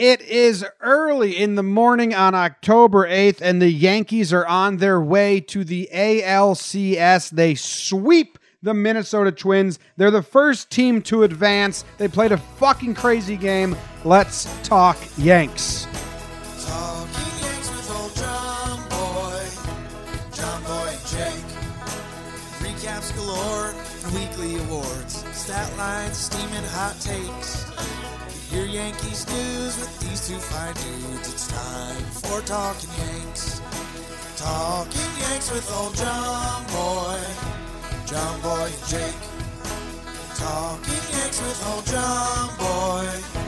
It is early in the morning on October 8th, and the Yankees are on their way to the ALCS. They sweep the Minnesota Twins. They're the first team to advance. They played a fucking crazy game. Let's talk Yanks. Weekly awards, stat lines, steaming hot takes. Your Yankees these two fine dudes. It's time for Talking Yanks. Talking Yanks with old John Boy, John Boy and Jake. Talking Yanks with old John Boy.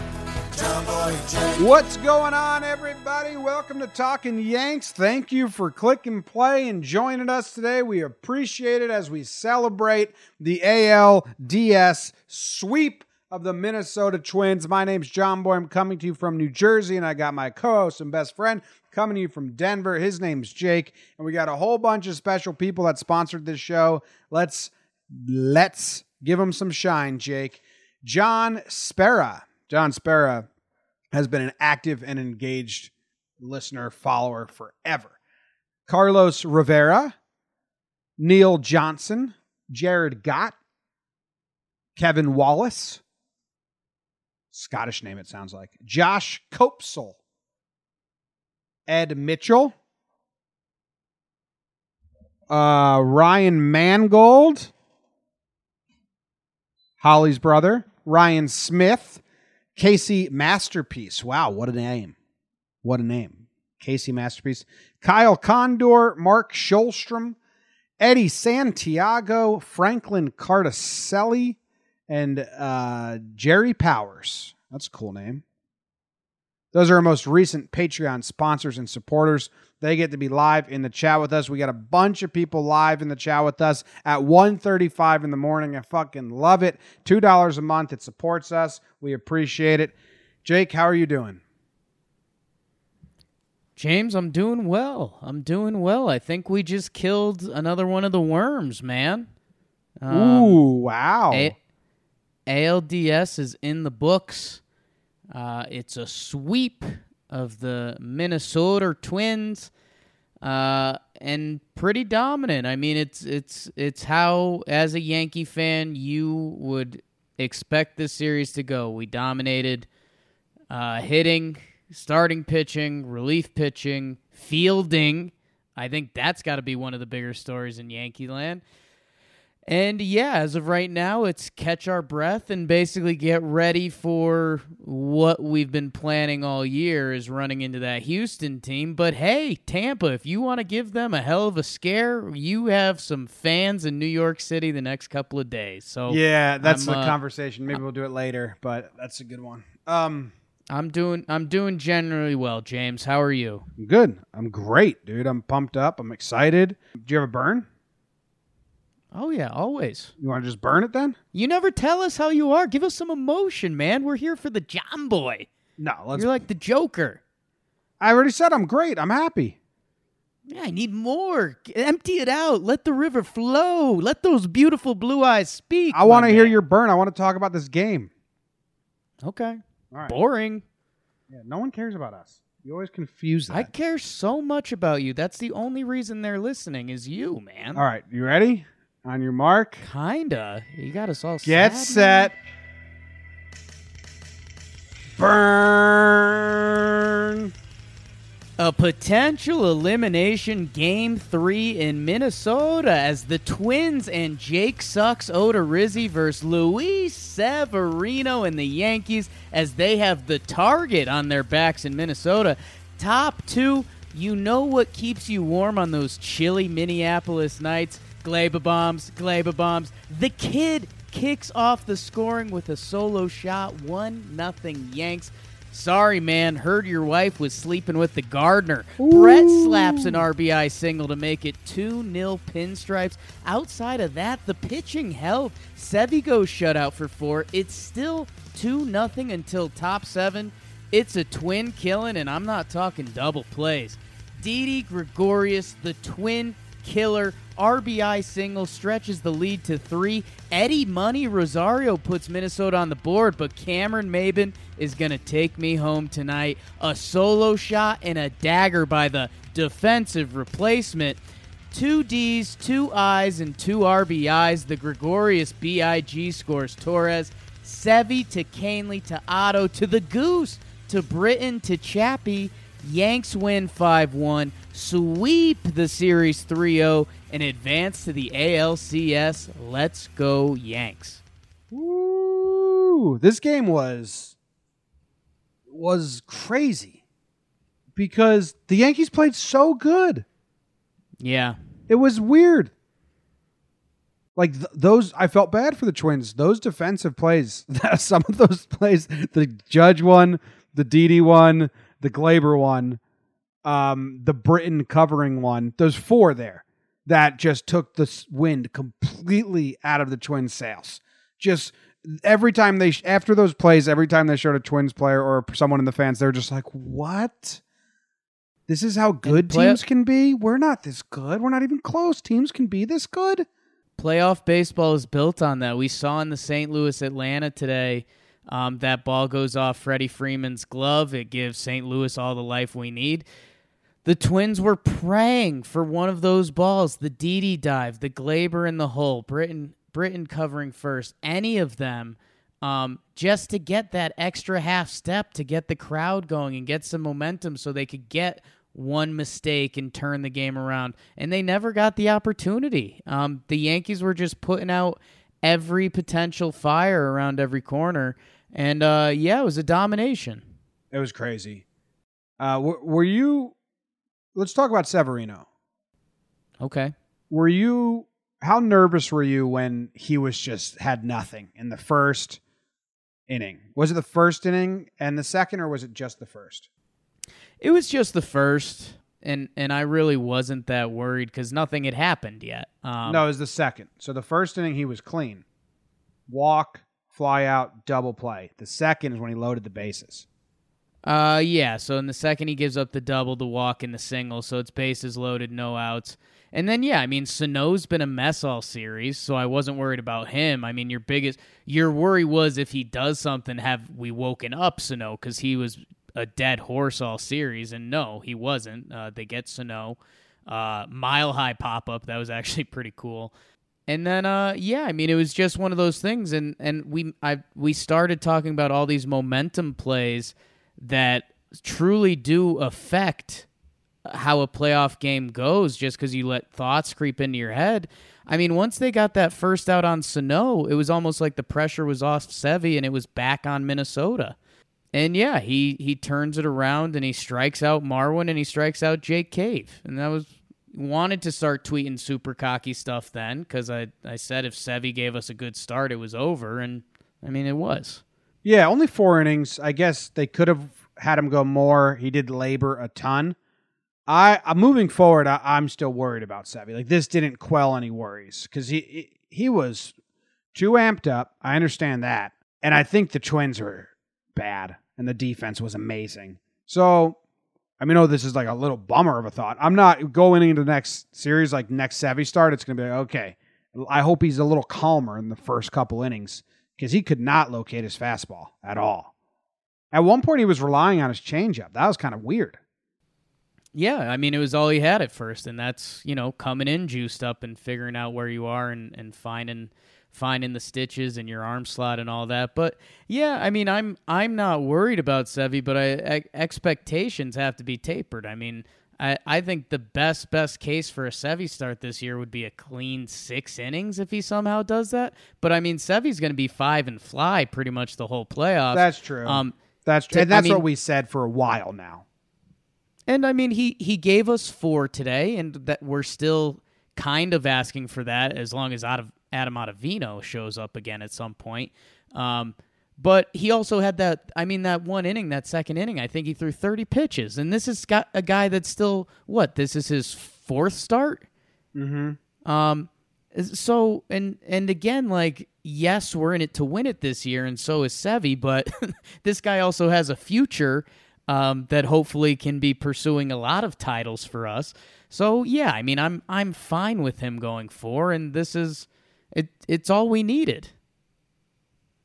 What's going on, everybody? Welcome to Talking Yanks. Thank you for clicking play and joining us today. We appreciate it as we celebrate the ALDS sweep of the Minnesota Twins. My name's John Boy. I'm coming to you from New Jersey, and I got my co-host and best friend coming to you from Denver. His name's Jake, and we got a whole bunch of special people that sponsored this show. Let's let's give them some shine, Jake. John Spera. John Spera has been an active and engaged listener, follower forever. Carlos Rivera, Neil Johnson, Jared Gott, Kevin Wallace, Scottish name it sounds like, Josh Copesel, Ed Mitchell, uh, Ryan Mangold, Holly's brother, Ryan Smith, Casey Masterpiece. Wow, what a name. What a name. Casey Masterpiece. Kyle Condor, Mark Scholstrom, Eddie Santiago, Franklin Cardacelli, and uh, Jerry Powers. That's a cool name. Those are our most recent Patreon sponsors and supporters. They get to be live in the chat with us. We got a bunch of people live in the chat with us at 1.35 in the morning. I fucking love it. $2 a month. It supports us. We appreciate it. Jake, how are you doing? James, I'm doing well. I'm doing well. I think we just killed another one of the worms, man. Um, Ooh, wow. A- ALDS is in the books. Uh, it's a sweep of the Minnesota Twins, uh, and pretty dominant. I mean, it's it's it's how, as a Yankee fan, you would expect this series to go. We dominated uh, hitting, starting pitching, relief pitching, fielding. I think that's got to be one of the bigger stories in Yankee land. And yeah, as of right now, it's catch our breath and basically get ready for what we've been planning all year is running into that Houston team. But hey, Tampa, if you want to give them a hell of a scare, you have some fans in New York City the next couple of days. So yeah, that's I'm, the uh, conversation. Maybe we'll do it later, but that's a good one. Um, I'm doing I'm doing generally well, James. How are you? good. I'm great, dude. I'm pumped up. I'm excited. Do you have a burn? Oh yeah, always. You want to just burn it then? You never tell us how you are. Give us some emotion, man. We're here for the John Boy. No, let's. You're like the Joker. I already said I'm great. I'm happy. Yeah, I need more. Empty it out. Let the river flow. Let those beautiful blue eyes speak. I want to hear your burn. I want to talk about this game. Okay. All right. Boring. Yeah, no one cares about us. You always confuse that. I care so much about you. That's the only reason they're listening is you, man. All right, you ready? On your mark, Kinda. You got us all get sad, man. set, burn. A potential elimination game three in Minnesota as the Twins and Jake Sucks Odorizzi versus Luis Severino and the Yankees as they have the target on their backs in Minnesota. Top two, you know what keeps you warm on those chilly Minneapolis nights? Gleyber bombs, Gleyber bombs. The kid kicks off the scoring with a solo shot, one nothing Yanks. Sorry, man. Heard your wife was sleeping with the gardener. Brett slaps an RBI single to make it 2 0 pinstripes. Outside of that, the pitching held. Sevy goes shutout for four. It's still 2 0 until top seven. It's a twin killing, and I'm not talking double plays. Didi Gregorius, the twin killer RBI single stretches the lead to three. Eddie Money Rosario puts Minnesota on the board, but Cameron Maybin is going to take me home tonight. A solo shot and a dagger by the defensive replacement. Two D's, two I's, and two RBIs. The Gregorius BIG scores Torres. Sevy to Kahnle to Otto to the Goose to Britton to Chappie. Yanks win 5 1, sweep the series 3 0, and advance to the ALCS. Let's go, Yanks. Ooh, this game was was crazy because the Yankees played so good. Yeah. It was weird. Like th- those, I felt bad for the Twins. Those defensive plays, some of those plays, the Judge one, the Didi one, the Gleyber one, um, the Britton covering one. There's four there that just took the wind completely out of the Twins' sails. Just every time they after those plays, every time they showed a Twins player or someone in the fans, they're just like, "What? This is how good play- teams can be. We're not this good. We're not even close. Teams can be this good." Playoff baseball is built on that. We saw in the St. Louis Atlanta today um, that ball goes off Freddie Freeman's glove. It gives St. Louis all the life we need. The Twins were praying for one of those balls the Didi dive, the Gleyber in the hole, Britton, Britton covering first, any of them. Um, just to get that extra half step to get the crowd going and get some momentum so they could get one mistake and turn the game around. And they never got the opportunity. Um, the Yankees were just putting out every potential fire around every corner. And uh, yeah, it was a domination. It was crazy. Uh, w- were you? Let's talk about Severino. Okay. Were you? How nervous were you when he was just had nothing in the first inning? Was it the first inning and the second, or was it just the first? It was just the first, and and I really wasn't that worried because nothing had happened yet. Um, no, it was the second. So the first inning he was clean, walk, fly out, double play. The second is when he loaded the bases. Uh, yeah. So in the second, he gives up the double, the walk, and the single. So it's bases loaded, no outs. And then yeah, I mean Sano's been a mess all series, so I wasn't worried about him. I mean your biggest your worry was if he does something, have we woken up Sano because he was a dead horse all series, and no, he wasn't. Uh, they get Sano, uh, mile high pop up that was actually pretty cool. And then, uh, yeah, I mean, it was just one of those things, and and we I we started talking about all these momentum plays that truly do affect how a playoff game goes just because you let thoughts creep into your head. I mean, once they got that first out on Sano, it was almost like the pressure was off Sevy and it was back on Minnesota. And yeah, he he turns it around and he strikes out Marwin and he strikes out Jake Cave. And that was wanted to start tweeting super cocky stuff then because I, I said if Sevy gave us a good start, it was over. And I mean, it was. Yeah, only four innings. I guess they could have had him go more. He did labor a ton. I, I'm moving forward. I, I'm still worried about Sevy. Like this didn't quell any worries because he he was too amped up. I understand that, and I think the Twins were bad, and the defense was amazing. So, I mean, oh, this is like a little bummer of a thought. I'm not going into the next series like next Sevy start. It's going to be like okay. I hope he's a little calmer in the first couple innings because he could not locate his fastball at all. At one point, he was relying on his changeup. That was kind of weird. Yeah, I mean, it was all he had at first, and that's you know coming in juiced up and figuring out where you are and and finding finding the stitches and your arm slot and all that. But yeah, I mean, I'm I'm not worried about Sevy, but I, I expectations have to be tapered. I mean. I, I think the best best case for a Sevy start this year would be a clean six innings if he somehow does that. But I mean, Sevy's going to be five and fly pretty much the whole playoffs. That's true. Um, that's true. to- and that's I mean- what we said for a while now. And I mean, he he gave us four today, and that we're still kind of asking for that as long as out of Adam Ottavino shows up again at some point. Um, but he also had that. I mean, that one inning, that second inning, I think he threw thirty pitches, and this is got a guy that's still what? This is his fourth start. Mm-hmm. Um, so and and again, like yes, we're in it to win it this year, and so is Sevy, but this guy also has a future. um, that hopefully can be pursuing a lot of titles for us. So yeah, I mean, I'm I'm fine with him going four, and this is it. It's all we needed.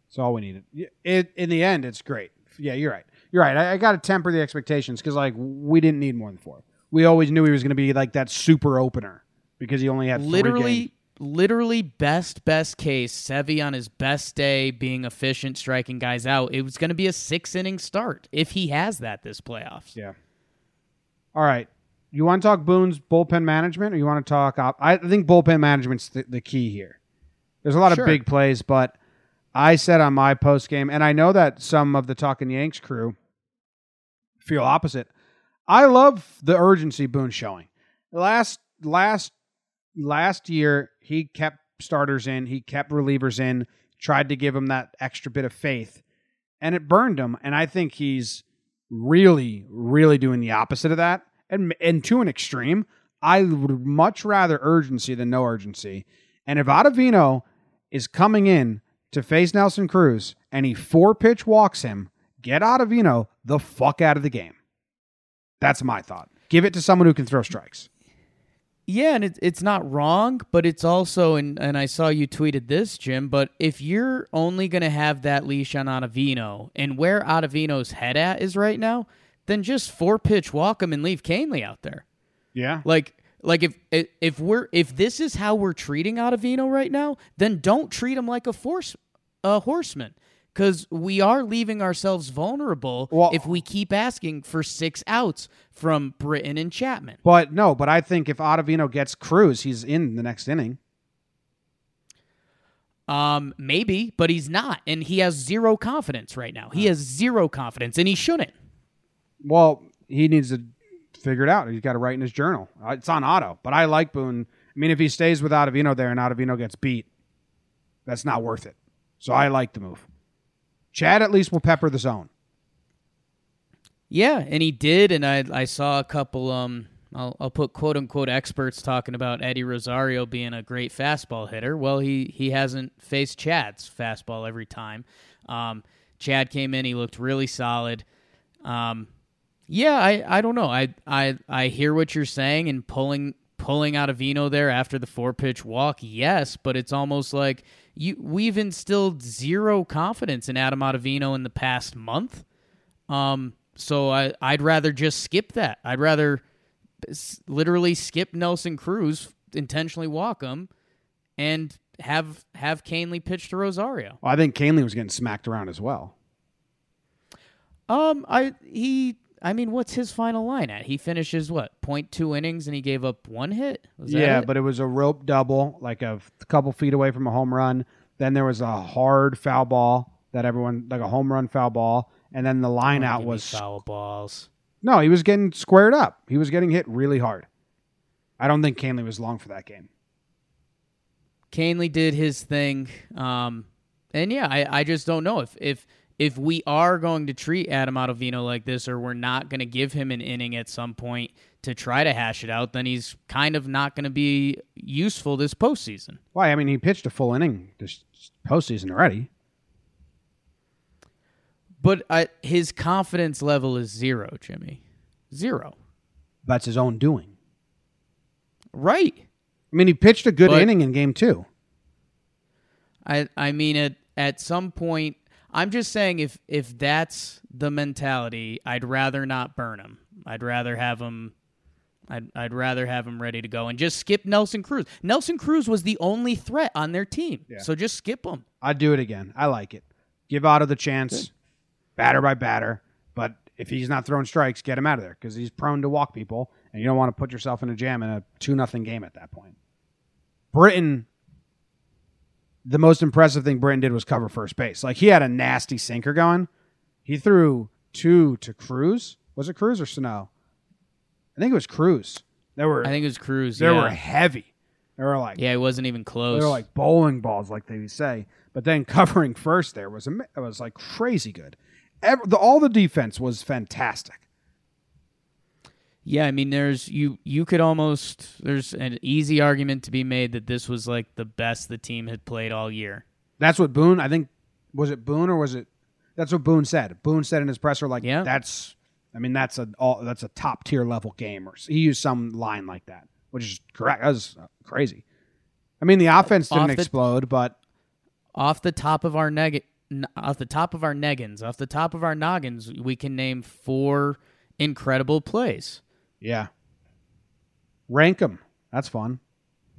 It's all we needed. It in the end, it's great. Yeah, you're right. You're right. I, I got to temper the expectations because like we didn't need more than four. We always knew he was going to be like that super opener because he only had three literally literally best best case Sevy on his best day being efficient striking guys out it was going to be a six inning start if he has that this playoffs Yeah. All right. You want to talk Boone's bullpen management, or you want to talk? Op- I think bullpen management's the, the key here. There's a lot Sure. of big plays, but I said on my post game, and I know that some of the Talking Yanks crew feel opposite. I love the urgency Boone's showing. Last last last year, he kept starters in, he kept relievers in, tried to give them that extra bit of faith, and it burned him. And I think he's really, really doing the opposite of that, and and to an extreme. I would much rather urgency than no urgency. And if Ottavino is coming in to face Nelson Cruz and he four pitch walks him, get Ottavino the fuck out of the game. That's my thought. Give it to someone who can throw strikes. yeah and it, it's not wrong but it's also and, and i saw you tweeted this jim but if you're only going to have that leash on Ottavino and where Ottavino's head at is right now then just four pitch walk him and leave Kahnle out there Yeah. Like like if if- we're if this is how we're treating Ottavino right now, then don't treat him like a force a horseman because we are leaving ourselves vulnerable Well- if we keep asking for six outs from Britton and Chapman. But no, but I think if Ottavino gets Cruz, he's in the next inning. Um, maybe, but he's not, and he has zero confidence right now. He has zero confidence, and he shouldn't. Well, he needs to figure it out. He's got to write in his journal. Uh, It's on auto. But I like Boone. I mean, if he stays with Ottavino there and Ottavino gets beat, that's not worth it. So I like the move. Chad at least will pepper the zone. Yeah, and he did, and I I saw a couple um I'll I'll put quote unquote experts talking about Eddie Rosario being a great fastball hitter. Well, he he hasn't faced Chad's fastball every time. Um, Chad came in, he looked really solid. Um, yeah, I I don't know. I I I hear what you're saying and pulling pulling Ottavino there after the four pitch walk. Yes, but it's almost like you we've instilled zero confidence in Adam Ottavino in the past month. Um, so I I'd rather just skip that. I'd rather literally skip Nelson Cruz, intentionally walk him, and have have Kahnle pitch to Rosario. Well, I think Kahnle was getting smacked around as well. Um, I he. I mean, what's his final line at? He finishes what two innings and he gave up one hit. Was that yeah, it? but it was a rope double, like a f- couple feet away from a home run. Then there was a hard foul ball that everyone, like a home run foul ball. And then the line out was foul balls. No, he was getting squared up. He was getting hit really hard. I don't think Kahnle was long for that game. Kahnle did his thing. Um, and yeah, I, I just don't know if if if we are going to treat Adam Ottavino like this, or we're not going to give him an inning at some point to try to hash it out, then he's kind of not going to be useful this postseason. Why? I mean, he pitched a full inning this postseason already. But I, his confidence level is zero, Jimmy. Zero. That's his own doing. Right. I mean, he pitched a good But- inning in game two. I I mean at at some point I'm just saying if if that's the mentality, I'd rather not burn him. I'd rather have him I'd I'd rather have him ready to go and just skip Nelson Cruz. Nelson Cruz was the only threat on their team. Yeah. So just skip him. I'd do it again. I like it. Give Otto the chance, batter by batter. But if he's not throwing strikes, get him out of there because he's prone to walk people, and you don't want to put yourself in a jam in a two nothing game at that point. Britton, the most impressive thing Britton did was cover first base. Like he had a nasty sinker going. He threw two to Cruz. Was it Cruz or Sano? I think it was Cruz. They were I think it was Cruz. they yeah. were heavy. They were like yeah, it wasn't even close. they were like bowling balls, like they say. But then covering first there was a it was like crazy good. Ever, the, all the defense was fantastic. Yeah, I mean, there's you. You could almost there's an easy argument to be made that this was like the best the team had played all year. That's what Boone. I think was it Boone or was it? That's what Boone said. Boone said in his presser, like, Yeah. that's I mean, that's a all that's a top tier level game. Or he used some line like that, which is correct. That was uh, crazy. I mean, the offense didn't Off the- explode, but off the top of our neg- off the top of our neggins, off the top of our noggins, we can name four incredible plays. Yeah, rank them. That's fun.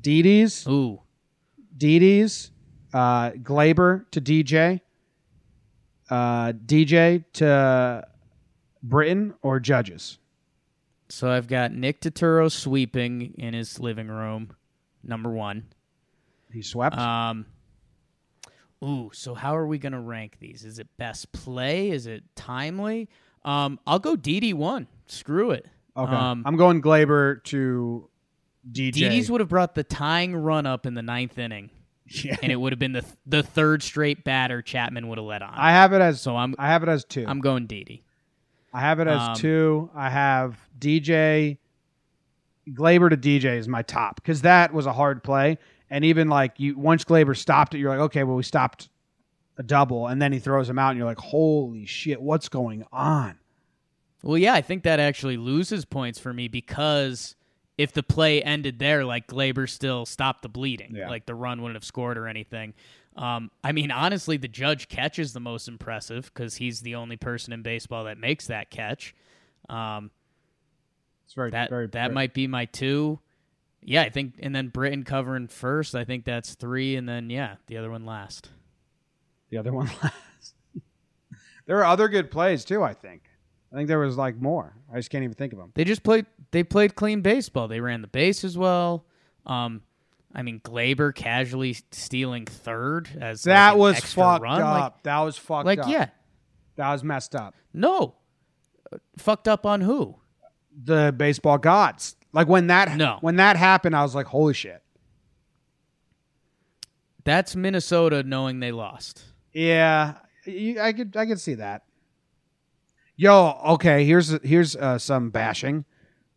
Didi's. Ooh, Didi's. uh, Gleyber to DJ, uh, DJ to Britton or Judges. so I've got Nick Turturro sweeping in his living room, number one. He swept. Um, ooh, so how are we gonna rank these? Is it best play? Is it timely? Um, I'll go Didi one. Screw it. Okay, Um, I'm going Gleyber to DJ. Didi's would have brought the tying run up in the ninth inning, yeah. and it would have been the the third straight batter Chapman would have let on. I have it as so I'm I have it as 2 I'm going Didi. I have it as Um, two. I have DJ Gleyber to DJ is my top because that was a hard play. And even like you, once Gleyber stopped it, you're like, okay, well, we stopped a double, and then he throws him out, and you're like, holy shit, what's going on? Well, yeah, I think that actually loses points for me because if the play ended there, like Gleyber still stopped the bleeding, Yeah. like the run wouldn't have scored or anything. Um, I mean, honestly, the judge catch is the most impressive because he's the only person in baseball that makes that catch. Um, It's very that very that very- might be my two. Yeah, I think, and then Britton covering first. I think that's three, and then yeah, the other one last. the other one last. there are other good plays too. I think. I think there was like more. I just can't even think of them. They just played. They played clean baseball. They ran the base as well. Um, I mean, Gleyber casually stealing third as like, That an was extra fucked run. up. that was fucked Like, up. yeah, that was messed up. no, Uh, fucked up on who? the baseball gods. Like when that No. when that happened, I was like, holy shit. That's Minnesota knowing they lost. Yeah, I could I could see that. Yo, okay, here's here's uh, some bashing.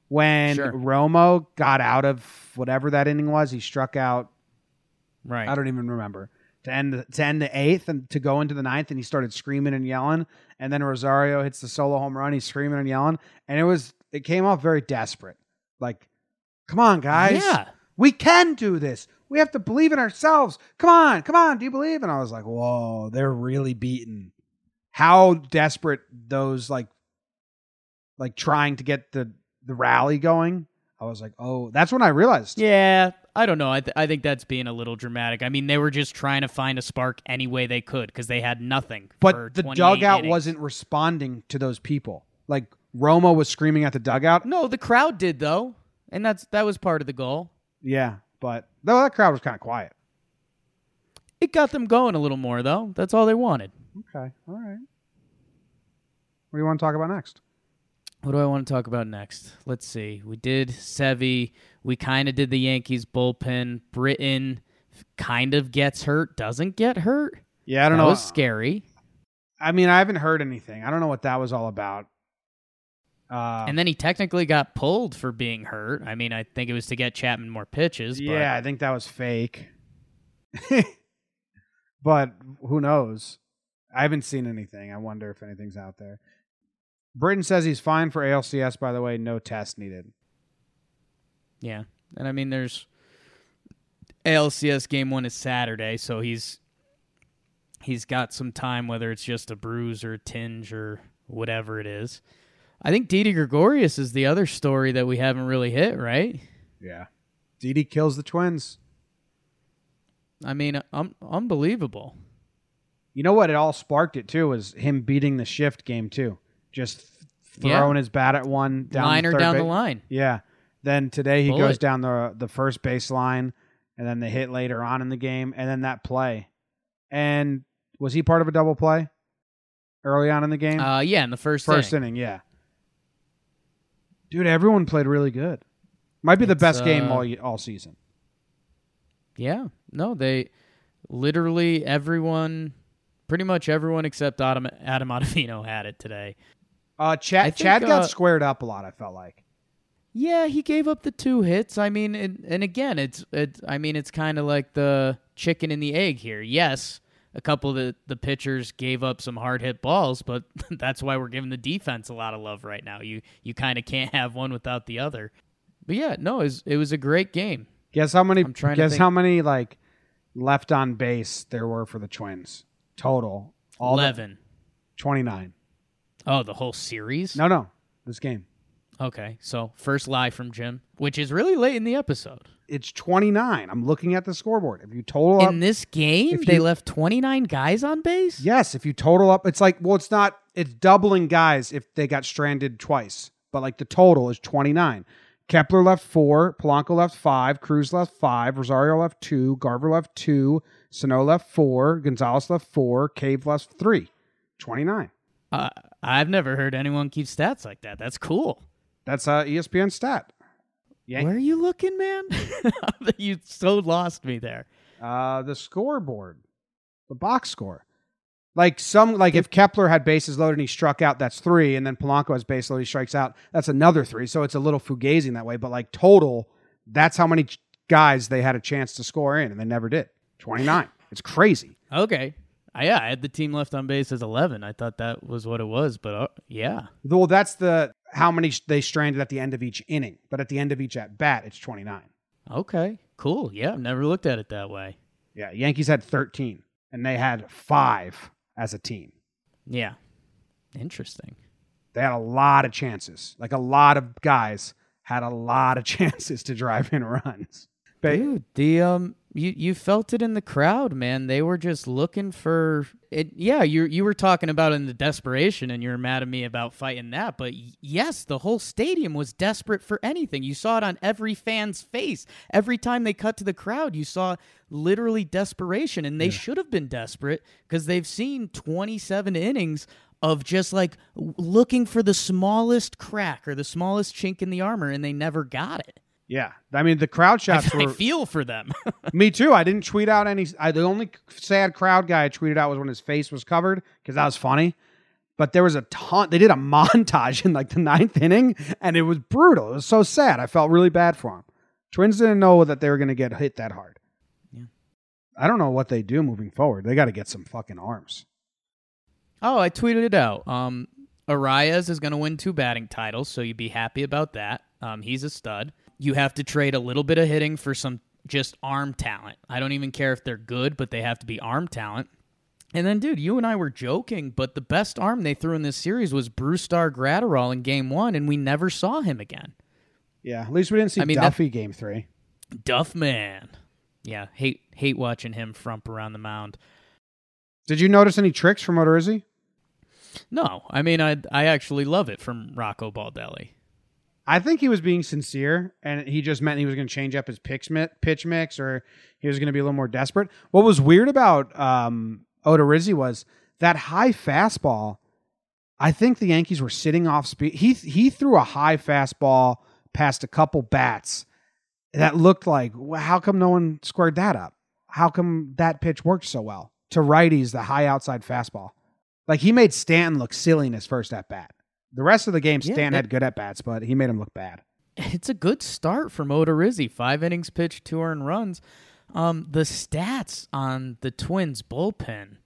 When Sure. Romo got out of whatever that inning was, he struck out. Right. I don't even remember to end to end the eighth and to go into the ninth, and he started screaming and yelling. And then Rosario hits the solo home run. He's screaming and yelling, and it was it came off very desperate. Like, come on, guys, Yeah. we can do this. We have to believe in ourselves. Come on, come on. Do you believe? And I was like, whoa, they're really beaten. How desperate those like, like trying to get the the rally going. I was like, oh, that's when I realized. Yeah, I don't know. I, th- I think that's being a little dramatic. I mean, they were just trying to find a spark any way they could because they had nothing. for But the dugout innings. wasn't responding to those people. Like Romo was screaming at the dugout. No, the crowd did though, and that's that was part of the goal. Yeah, but though that crowd was kind of quiet. It got them going a little more though. That's all they wanted. Okay, all right. What do you want to talk about next? What do I want to talk about next? Let's see. We did Sevy. We kind of did the Yankees bullpen. Britton kind of gets hurt, doesn't get hurt. Yeah, I don't that know. was scary. I mean, I haven't heard anything. I don't know what that was all about. Uh, and then he technically got pulled for being hurt. I mean, I think it was to get Chapman more pitches. But yeah, I think that was fake. but who knows? I haven't seen anything. I wonder if anything's out there. Britton says he's fine for ALCS. By the way, no test needed. Yeah. And I mean, there's ALCS game one is Saturday, so he's he's got some time, whether it's just a bruise or a tinge or whatever it is. I think Didi Gregorius is the other story that we haven't really hit, right? Yeah, Didi kills the Twins. I mean, um, unbelievable. You know what? It all sparked it too was him beating the shift game too. Just Yeah. throwing his bat at one down Liner the down the line. Yeah. Then today he Bullet. goes down the the first baseline, and then the hit later on in the game, and then that play. And was he part of a double play early on in the game? Uh, yeah, in the first first inning. inning, yeah. Dude, everyone played really good. Might be the It's, best game uh, all all season. Yeah, no, they literally everyone, pretty much everyone except Adam Adam Ottavino had it today. Uh, Chad think, Chad got uh, squared up a lot. I felt like. Yeah, he gave up the two hits. I mean, and, and again, it's it's. I mean, it's kind of like the chicken and the egg here. Yes, a couple of the, the pitchers gave up some hard hit balls, but that's why we're giving the defense a lot of love right now. You you kind of can't have one without the other. But yeah, no, it was, it was a great game. Guess how many? I'm trying guess how many like left on base there were for the Twins total. All Eleven. 29. Oh, the whole series. No, no, this game. Okay, so first lie from Jim, which is really late in the episode. It's 29. I'm looking at the scoreboard. If you total up, In this game, they you- left 29 guys on base? yes, if you total up, it's like well, it's not. It's doubling guys if they got stranded twice, but like the total is 29. Kepler left four, Polanco left five, Cruz left five, Rosario left two, Garver left two, Sano left four, Gonzalez left four, Cave left three. 29. Uh, I've never heard anyone keep stats like that. That's cool. That's uh, ESPN stat. Where are you looking, man? you so lost me there. Uh, the scoreboard, the box score. Like some, like if Kepler had bases loaded and he struck out, that's three, and then Polanco has base loaded, he strikes out, that's another three. So it's a little fugazing that way. But like total, that's how many guys they had a chance to score in, and they never did. Twenty nine. It's crazy. Okay. Uh, yeah, I had the team left on base as 11. I thought that was what it was, but uh, yeah. Well, that's the how many sh- they stranded at the end of each inning, but at the end of each at bat, it's twenty nine. Okay. Cool. Yeah, I've never looked at it that way. Yeah, Yankees had thirteen, and they had five as a team. Yeah. Interesting. They had a lot of chances. Like a lot of guys had a lot of chances to drive in runs. But Dude, the um you you felt it in the crowd, man. They were just looking for it. Yeah, you you were talking about in the desperation, and you're mad at me about fighting that. But yes, the whole stadium was desperate for anything. You saw it on every fan's face. Every time they cut to the crowd, you saw literally desperation, and they should have been desperate because they've seen 27 innings of just like looking for the smallest crack or the smallest chink in the armor, and they never got it. Yeah, I mean the crowd shots I were feel for them. me too. I didn't tweet out any. I, the only sad crowd guy I tweeted out was when his face was covered because that was funny. But there was a ton. They did a montage in like the ninth inning, and it was brutal. It was so sad. I felt really bad for him. Twins didn't know that they were going to get hit that hard. Yeah. I don't know what they do moving forward. They got to get some fucking arms. Oh, I tweeted it out. Um, Arraez is going to win two batting titles, so you'd be happy about that. Um, he's a stud. You have to trade a little bit of hitting for some just arm talent. I don't even care if they're good, but they have to be arm talent. And then, dude, you and I were joking, but the best arm they threw in this series was Brusdar Graterol in game one, and we never saw him again. Yeah, at least we didn't see I mean, that- Duffey game three. Duff man. Yeah, hate hate watching him frump around the mound. Did you notice any tricks from Odorizzi? No, I mean I I actually love it from Rocco Baldelli. I think he was being sincere, and he just meant he was going to change up his pitch, mi- pitch mix, or he was going to be a little more desperate. What was weird about um, Odorizzi was that high fastball. I think the Yankees were sitting off speed. He he threw a high fastball past a couple bats that looked like how come no one squared that up? How come that pitch worked so well to righties? The high outside fastball, like he made Stanton look silly in his first at bat. The rest of the game, Yeah, Stan that- had good at bats, but he made him look bad. It's a good start from Odorizzi. Five innings pitched, two earned runs. Um, the stats on the Twins bullpen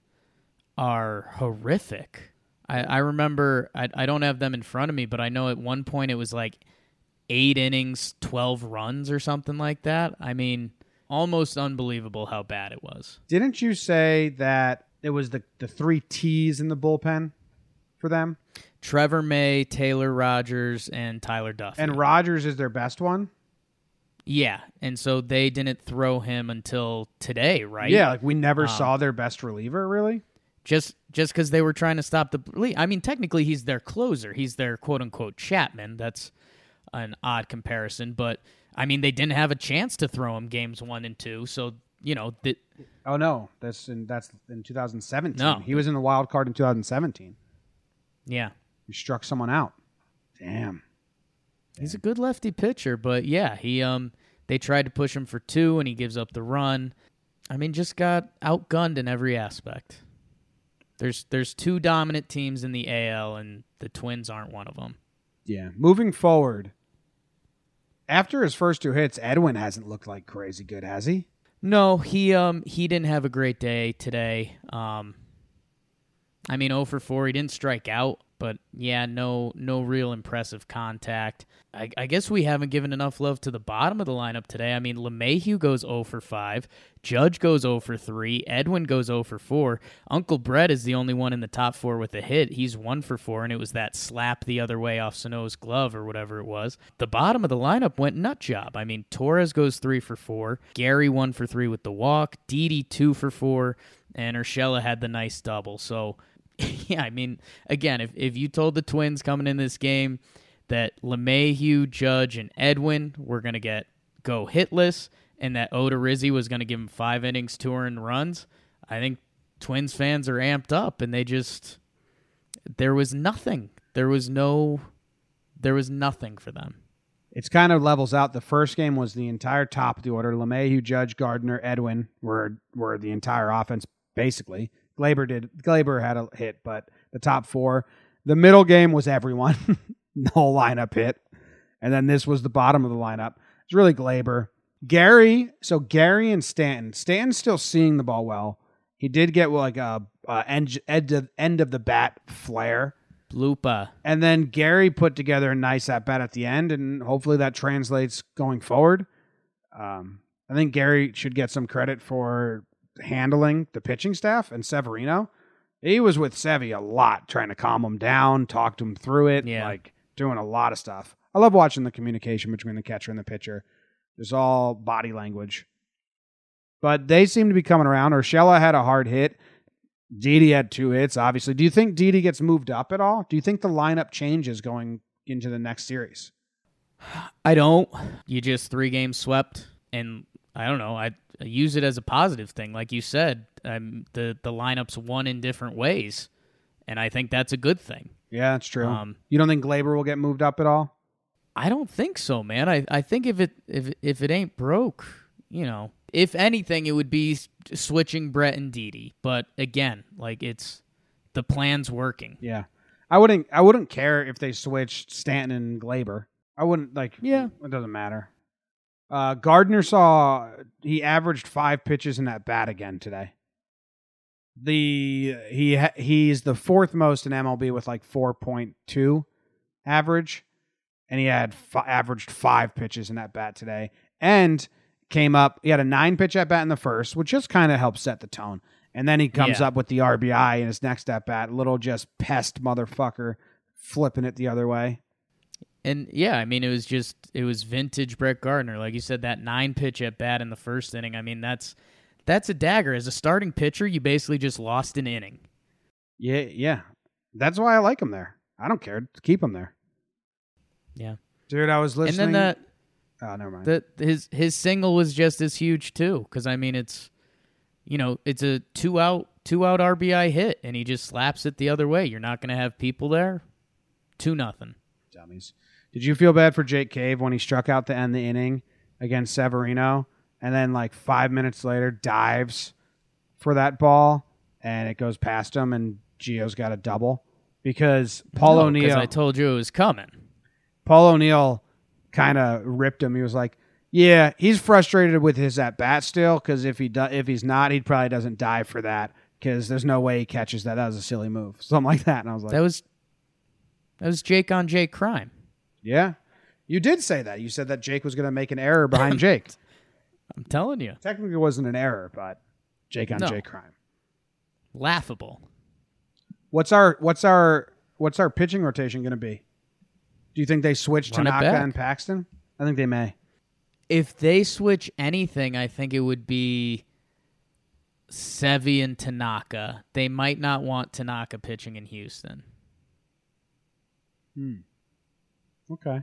are horrific. I, I remember I, I don't have them in front of me, but I know at one point it was like eight innings, twelve runs or something like that. I mean, almost unbelievable how bad it was. Didn't you say that it was the, the three T's in the bullpen for them? Trevor May, Taylor Rogers, and Tyler Duffey. And Rogers is their best one? yeah, and so they didn't throw him until today, right? Yeah, like we never Um, saw their best reliever, really? just just because they were trying to stop the. I mean, technically, he's their closer. He's their quote unquote Chapman. That's an odd comparison, but I mean, they didn't have a chance to throw him games one and two. So you know, the, Oh, no. That's in, that's in 2017. No. He was in the wild card in 2017. yeah, He struck someone out. Damn. he's a good lefty pitcher. But yeah, he um they tried to push him for two, and he gives up the run. I mean, just got outgunned in every aspect. There's there's two dominant teams in the AL, and the Twins aren't one of them. Yeah. Moving forward, after his first two hits, Edwin hasn't looked like crazy good, has he? No, he um he didn't have a great day today. Um, I mean, 0 for 4. He didn't strike out, but yeah, no no real impressive contact. I, I guess we haven't given enough love to the bottom of the lineup today. I mean, LeMahieu goes 0 for 5. Judge goes 0 for 3. Edwin goes 0 for 4. Uncle Brett is the only one in the top four with a hit. He's 1 for 4, and it was that slap the other way off Sano's glove or whatever it was. The bottom of the lineup went nut job. I mean, Torres goes 3 for 4. Gary 1 for 3 with the walk. Didi 2 for 4. And Urshela had the nice double. So, yeah, I mean, again, if, if you told the Twins coming in this game that LeMahieu, Judge, and Edwin were going to get go hitless and that Odorizzi was going to give him five innings, two earned runs, I think Twins fans are amped up and they just there was nothing. There was no there was nothing for them. It's kind of levels out. The first game was the entire top of the order. LeMahieu, Judge, Gardner, Edwin were were the entire offense basically. Gleyber did Gleyber had a hit, but the top four. The middle game was everyone. the whole lineup hit. And then this was the bottom of the lineup. It's really Gleyber. Gary, so Gary and Stanton. Stanton's still seeing the ball well. He did get like a, a end, end, of, end of the bat flare. Lupa. And then Gary put together a nice at bat at the end, and hopefully that translates going forward. Um, I think Gary should get some credit for handling the pitching staff and Severino. He was with Sevy a lot, trying to calm him down, talk to him through it. Yeah. Like doing a lot of stuff. I love watching the communication between the catcher and the pitcher. It's all body language. But they seem to be coming around. Urshela had a hard hit. Didi had two hits, obviously. Do you think Didi gets moved up at all? Do you think the lineup changes going into the next series? I don't. You just three games swept, and I don't know. I use it as a positive thing, like you said. Um, the the lineups won in different ways, and I think that's a good thing. Yeah, that's true. Um, you don't think Gleyber will get moved up at all? I don't think so, man. I, I think if it if if it ain't broke, you know, if anything, it would be switching Brett and Didi. But again, like it's the plan's working. Yeah. I wouldn't I wouldn't care if they switched Stanton and Gleyber. I wouldn't like Yeah. it doesn't matter. Uh Gardner saw he averaged 5 pitches in that bat again today. The he he's the fourth most in MLB with like 4.2 average and he had f- averaged 5 pitches in that bat today and came up he had a 9 pitch at bat in the first which just kind of helps set the tone. And then he comes Yeah. up with the RBI in his next at bat, little just pest motherfucker flipping it the other way. And yeah, I mean, it was just it was vintage Brett Gardner, like you said, that nine pitch at bat in the first inning. I mean, that's that's a dagger. As a starting pitcher, you basically just lost an inning. Yeah, yeah. That's why I like him there. I don't care. To keep him there. Yeah. Dude, I was listening. And then that Oh, never mind. that his his single was just as huge too, because I mean, it's you know, it's a two out two out RBI hit, and he just slaps it the other way. You're not going to have people there. Two nothing. Dummies. Did you feel bad for Jake Cave when he struck out to end the inning against Severino and then like five minutes later dives for that ball and it goes past him and Gio's got a double? Because Paul No, O'Neill I told you it was coming. Paul O'Neill kind of ripped him. He was like, "Yeah, he's frustrated with his at bat still because if he do, if he's not, he probably doesn't dive for that because there's no way he catches that. That was a silly move, something like that." And I was like, That was that was Jake on Jake crime. "Yeah, you did say that. You said that Jake was going to make an error behind Jake. I'm telling you, Technically, it wasn't an error, but Jake on No. Jake crime. laughable. What's our what's our what's our pitching rotation going to be? Do you think they switch Run it Tanaka back. and Paxton? I think they may. If they switch anything, I think it would be Sevy and Tanaka. They might not want Tanaka pitching in Houston. Hmm. Okay.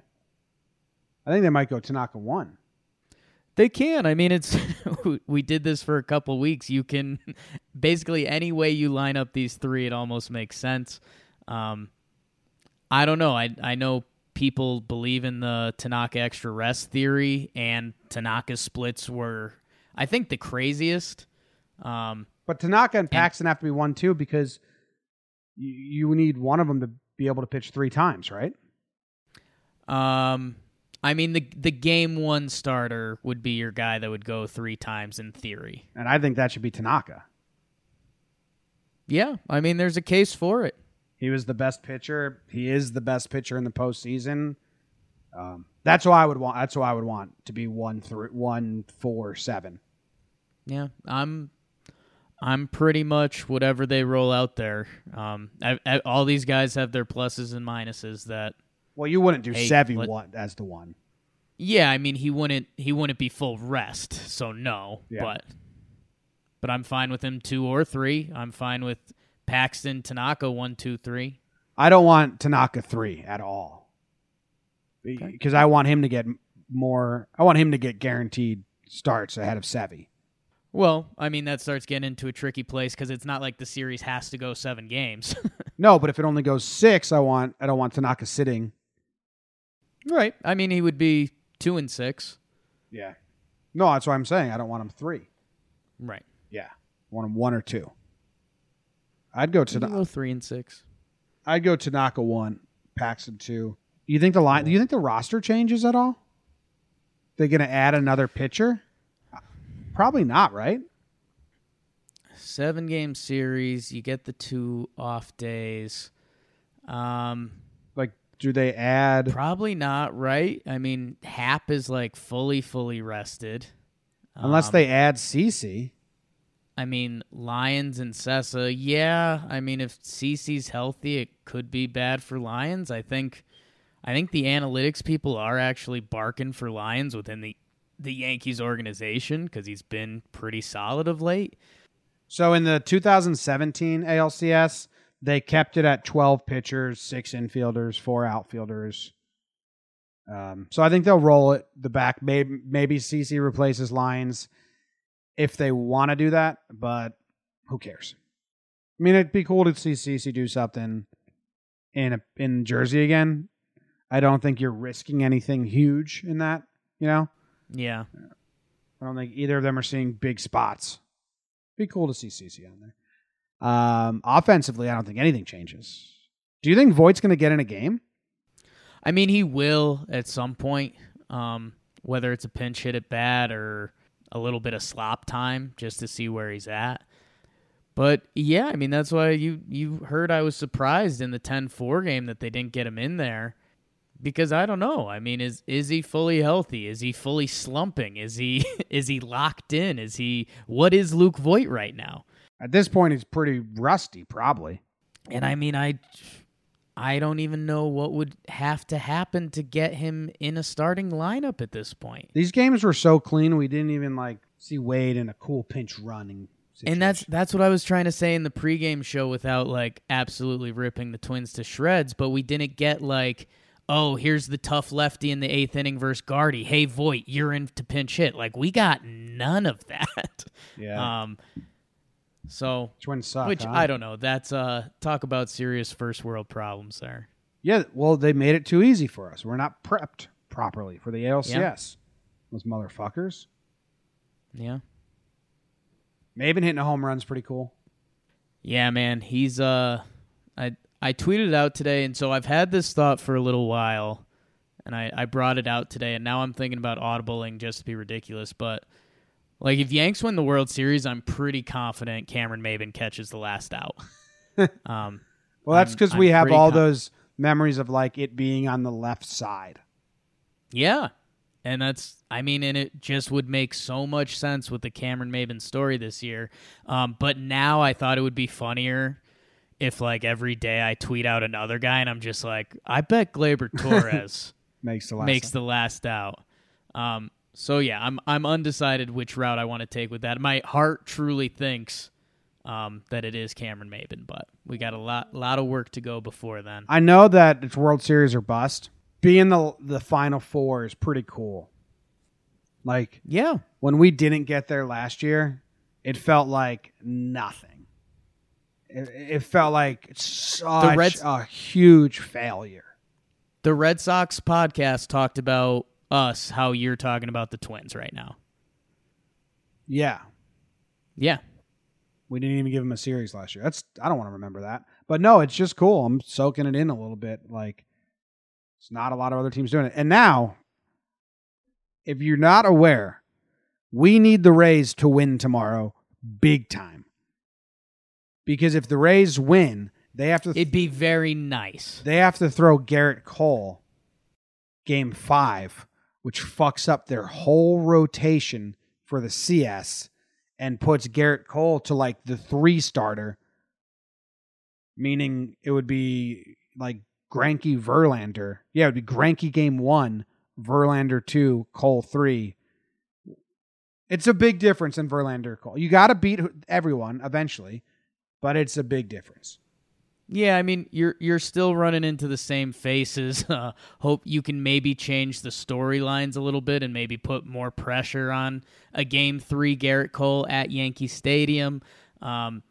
I think they might go Tanaka one. They can. I mean, it's we did this for a couple weeks. You can basically any way you line up these three, it almost makes sense. Um, I don't know. I I know people believe in the Tanaka extra rest theory, and Tanaka splits were, I think, the craziest. Um, But Tanaka and Paxton have to be one too because you, you need one of them to be able to pitch three times, right? Um, I mean the the game one starter would be your guy that would go three times in theory. And I think that should be Tanaka. Yeah, I mean there's a case for it. He was the best pitcher. He is the best pitcher in the postseason. Um, that's why I would want. That's why I would want to be one through one four seven. Yeah, I'm I'm pretty much whatever they roll out there. Um, I, I, all these guys have their pluses and minuses. That Well, you wouldn't do Hey, Sevy let- one as the one. yeah, I mean he wouldn't he wouldn't be full rest, so no. Yeah. But but I'm fine with him two or three. I'm fine with Paxton Tanaka one two three. I don't want Tanaka three at all because I want him to get more. I want him to get guaranteed starts ahead of Sevy. Well, I mean that starts getting into a tricky place because it's not like the series has to go seven games. No, but if it only goes six, I want. I don't want Tanaka sitting. Right. I mean he would be two and six. Yeah. No, that's what I'm saying. I don't want him three. Right. Yeah, I want him one or two. I'd go to go three and six. I'd go Tanaka one, Paxton two. You think the line? Do you think the roster changes at all? They're gonna add another pitcher? Probably not, right? Seven game series. You get the two off days. Um, do they add? probably not. Right. I mean, Happ is like fully, fully rested. Unless Um, they add CC. I mean, Lyons and Cessa. Yeah. I mean, if CC's healthy, it could be bad for Lyons. I think. I think the analytics people are actually barking for Lyons within the the Yankees organization because he's been pretty solid of late. So in the 2017 ALCS, they kept it at 12 pitchers, six infielders, four outfielders. Um, so I think they'll roll it the back. Maybe maybe CC replaces Lyons if they want to do that, but who cares? I mean, it'd be cool to see CC do something in a, in Jersey again. I don't think you're risking anything huge in that. You know, Yeah. I don't think either of them are seeing big spots. Be cool to see CC on there. Um, offensively, I don't think anything changes. Do you think Voit's going to get in a game? I mean, he will at some point, um, whether it's a pinch hit at bat or a little bit of slop time just to see where he's at. But yeah, I mean, that's why you, you heard I was surprised in the 10 4 game that they didn't get him in there because I don't know. I mean, is is he fully healthy? Is he fully slumping? Is he is he locked in? Is he what is Luke Voit right now? At this point, he's pretty rusty, probably. And I mean, I I don't even know what would have to happen to get him in a starting lineup at this point. These games were so clean, we didn't even like see Wade in a cool pinch running. Situation. And that's that's what I was trying to say in the pregame show without like absolutely ripping the Twins to shreds, but we didn't get like, oh, here's the tough lefty in the eighth inning versus Gardy. Hey Voit, you're in to pinch hit. Like we got none of that. yeah. Um so Twins suck. which huh? I don't know. That's uh talk about serious first world problems there. Yeah, well, they made it too easy for us. We're not prepped properly for the ALCS. Those motherfuckers. Yeah. Maybin hitting a home run's pretty cool. Yeah, man, he's uh I I tweeted it out today and so I've had this thought for a little while and I I brought it out today and now I'm thinking about audibling just to be ridiculous, but like if Yanks win the World Series, I'm pretty confident Cameron Maybin catches the last out. um Well, that's because we have all con- those memories of like it being on the left side. yeah. And that's, I mean, and it just would make so much sense with the Cameron Maybin story this year. Um, but now I thought it would be funnier if, like, every day I tweet out another guy and I'm just like, I bet Gleyber Torres Makes the last. makes the last out. Um, so yeah, I'm I'm undecided which route I want to take with that. My heart truly thinks um, that it is Cameron Maybin, but we got a lot lot of work to go before then. I know that it's World Series or bust. Being the the Final Four is pretty cool. Like Yeah, when we didn't get there last year, it felt like nothing. It, it felt like such Reds- a huge failure. the Red Sox podcast talked about us how you're talking about the Twins right now. Yeah, Yeah, we didn't even give them a series last year. That's I don't want to remember that. But no, it's just cool. I'm soaking it in a little bit. Like it's not a lot of other teams doing it. And now if you're not aware, we need the Rays to win tomorrow big time. Because if the Rays win, they have to It'd be very nice. they have to throw Gerrit Cole game 5, which fucks up their whole rotation for the CS and puts Gerrit Cole to like the 3 starter meaning it would be like Greinke Verlander. Yeah, it would be Greinke game 1, Verlander 2, Cole 3. It's a big difference in Verlander Cole. You got to beat everyone eventually, but it's a big difference. Yeah, I mean you're you're still running into the same faces. Uh, hope you can maybe change the storylines a little bit and maybe put more pressure on a game three Gerrit Cole at Yankee Stadium. Um,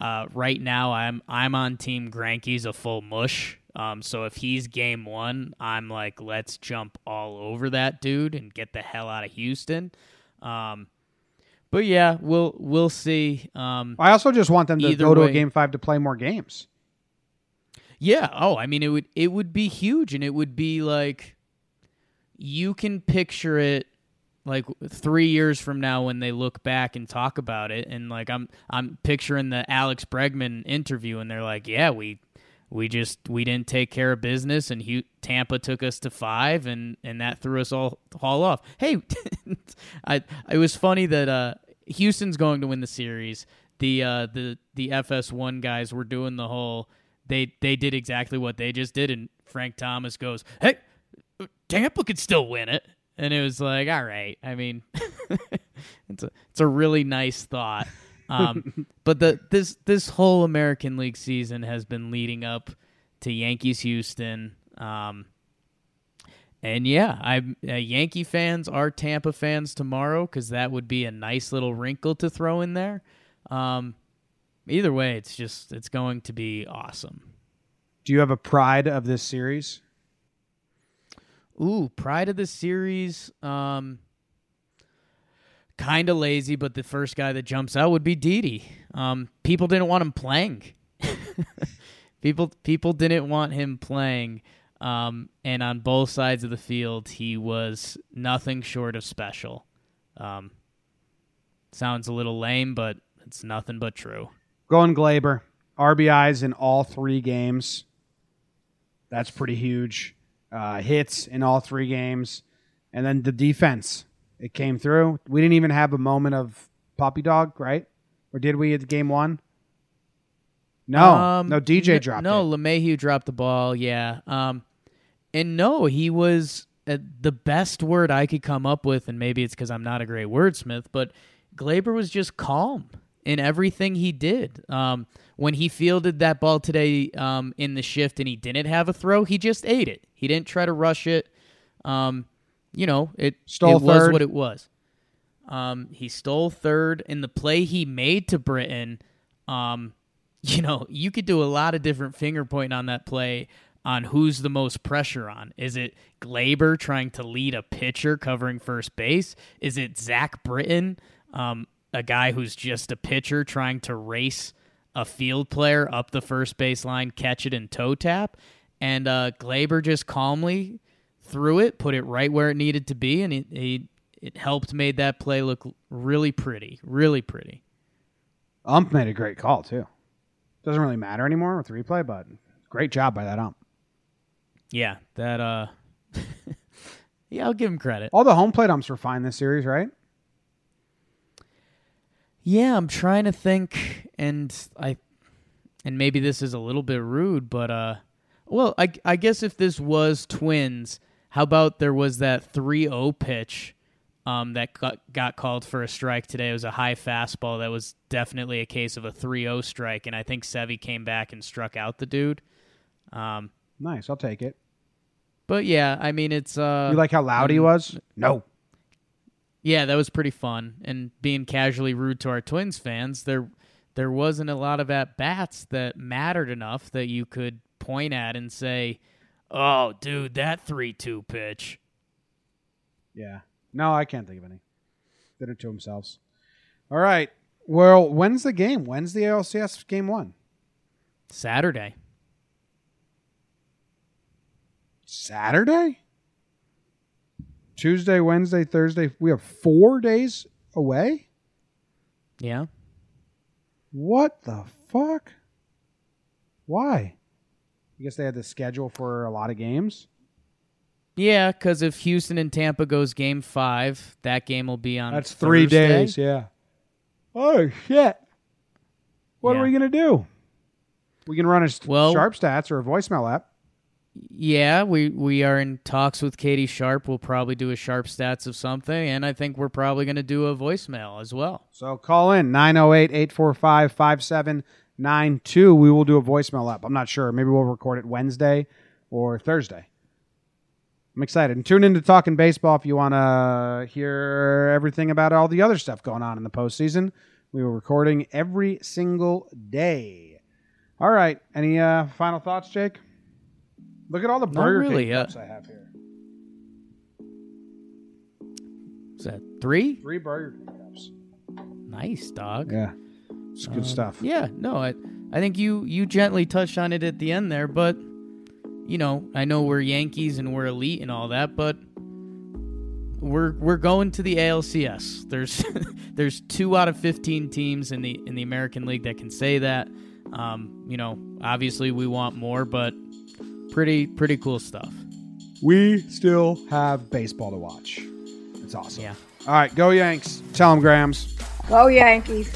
uh, right now, I'm I'm on Team Greinke's a full mush. Um, so if he's game one, I'm like, let's jump all over that dude and get the hell out of Houston. Um, but yeah, we'll we'll see. Um, I also just want them to go to a game 5 to play more games. Yeah. Oh, I mean, it would it would be huge, and it would be like you can picture it like three years from now when they look back and talk about it, and like I'm I'm picturing the Alex Bregman interview, and they're like, yeah, we we just we didn't take care of business, and Hu- Tampa took us to five, and and that threw us all all off. Hey, I it was funny that uh, Houston's going to win the series. The uh, the the FS1 guys were doing the whole they they did exactly what they just did, and Frank Thomas goes, "Hey, Tampa could still win it," and it was like, all right. I mean, it's a it's a really nice thought. Um, but the this this whole American League season has been leading up to Yankees Houston. Um, and yeah, I'm uh, Yankee fans are Tampa fans tomorrow because that would be a nice little wrinkle to throw in there. Um, either way, it's just it's going to be awesome. Do you have a pride of this series? Ooh, pride of the series. Um, kind of lazy, but the first guy that jumps out would be Didi. Um, people didn't want him playing. people people didn't want him playing. Um, and on both sides of the field, he was nothing short of special. Um, sounds a little lame, but it's nothing but true. Going Gleyber. RBIs in all three games. That's pretty huge. Uh, hits in all three games. And then the defense. It came through. We didn't even have a moment of puppy dog, right? Or did we at game one? No. Um, no, DJ n- dropped No, it. LeMahieu dropped the ball. Yeah. Um, and no, he was uh, the best word I could come up with, and maybe it's because I'm not a great wordsmith, but Gleyber was just calm in everything he did. Um, when he fielded that ball today um, in the shift and he didn't have a throw, he just ate it. He didn't try to rush it. Um, you know, it, Stole it was what it was. Um, he stole third in the play he made to Britton. Um, you know, you could do a lot of different finger pointing on that play on who's the most pressure on. Is it Gleyber trying to lead a pitcher covering first base? Is it Zach Britton, um, a guy who's just a pitcher trying to race a field player up the first baseline, catch it and toe tap? And uh, Gleyber just calmly threw it, put it right where it needed to be, and it, it it helped made that play look really pretty, really pretty. Ump made a great call, too. Doesn't really matter anymore with the replay, but great job by that ump. Yeah, that uh, yeah, I'll give him credit. All the home plate umps were fine this series, right? Yeah, I'm trying to think, and I, and maybe this is a little bit rude, but uh, well, I I guess if this was Twins, how about there was that 3-0 pitch, um, that got, got called for a strike today. It was a high fastball that was definitely a case of a 3-0 strike, and I think Sevy came back and struck out the dude. Um, Nice. I'll take it. but yeah, I mean it's uh, You like how loud he um, was? No. Yeah, that was pretty fun. And being casually rude to our Twins fans, there there wasn't a lot of at bats that mattered enough that you could point at and say, "Oh, dude, that three-two pitch." Yeah. No, I can't think of any. Did it to themselves. All right. Well, when's the game? When's the ALCS game one? Saturday. Saturday? Tuesday, Wednesday, Thursday. We have four days away. Yeah. What the fuck? Why? I guess they had the schedule for a lot of games. Yeah, because if Houston and Tampa goes game five, that game will be on. That's three Thursday. days. Yeah. Oh shit! What Yeah. are we gonna do? We can run a st- Well- sharp stats or a voicemail app. Yeah, we we are in talks with Katie Sharp. We'll probably do a sharp stats of something, and I think we're probably going to do a voicemail as well. So call in 908 845 5792. We will do a voicemail up. I'm not sure. Maybe we'll record it Wednesday or Thursday. I'm excited. And tune in to Talking Baseball if you want to hear everything about all the other stuff going on in the postseason. We were recording every single day. All right. Any uh, final thoughts, Jake? Look at all the Burger really, King uh, cups I have here. Is that three? Three Burger King cups. Nice, dog. Yeah. It's good Um, stuff. Yeah, no, I I think you you gently touched on it at the end there, but you know, I know we're Yankees and we're elite and all that, but we're we're going to the ALCS. There's there's two out of fifteen teams in the in the American League that can say that. Um, you know, obviously we want more, but pretty pretty cool stuff. We still have baseball to watch. It's awesome. Yeah. All right, go Yanks. Tell them, Grams. Go Yankees.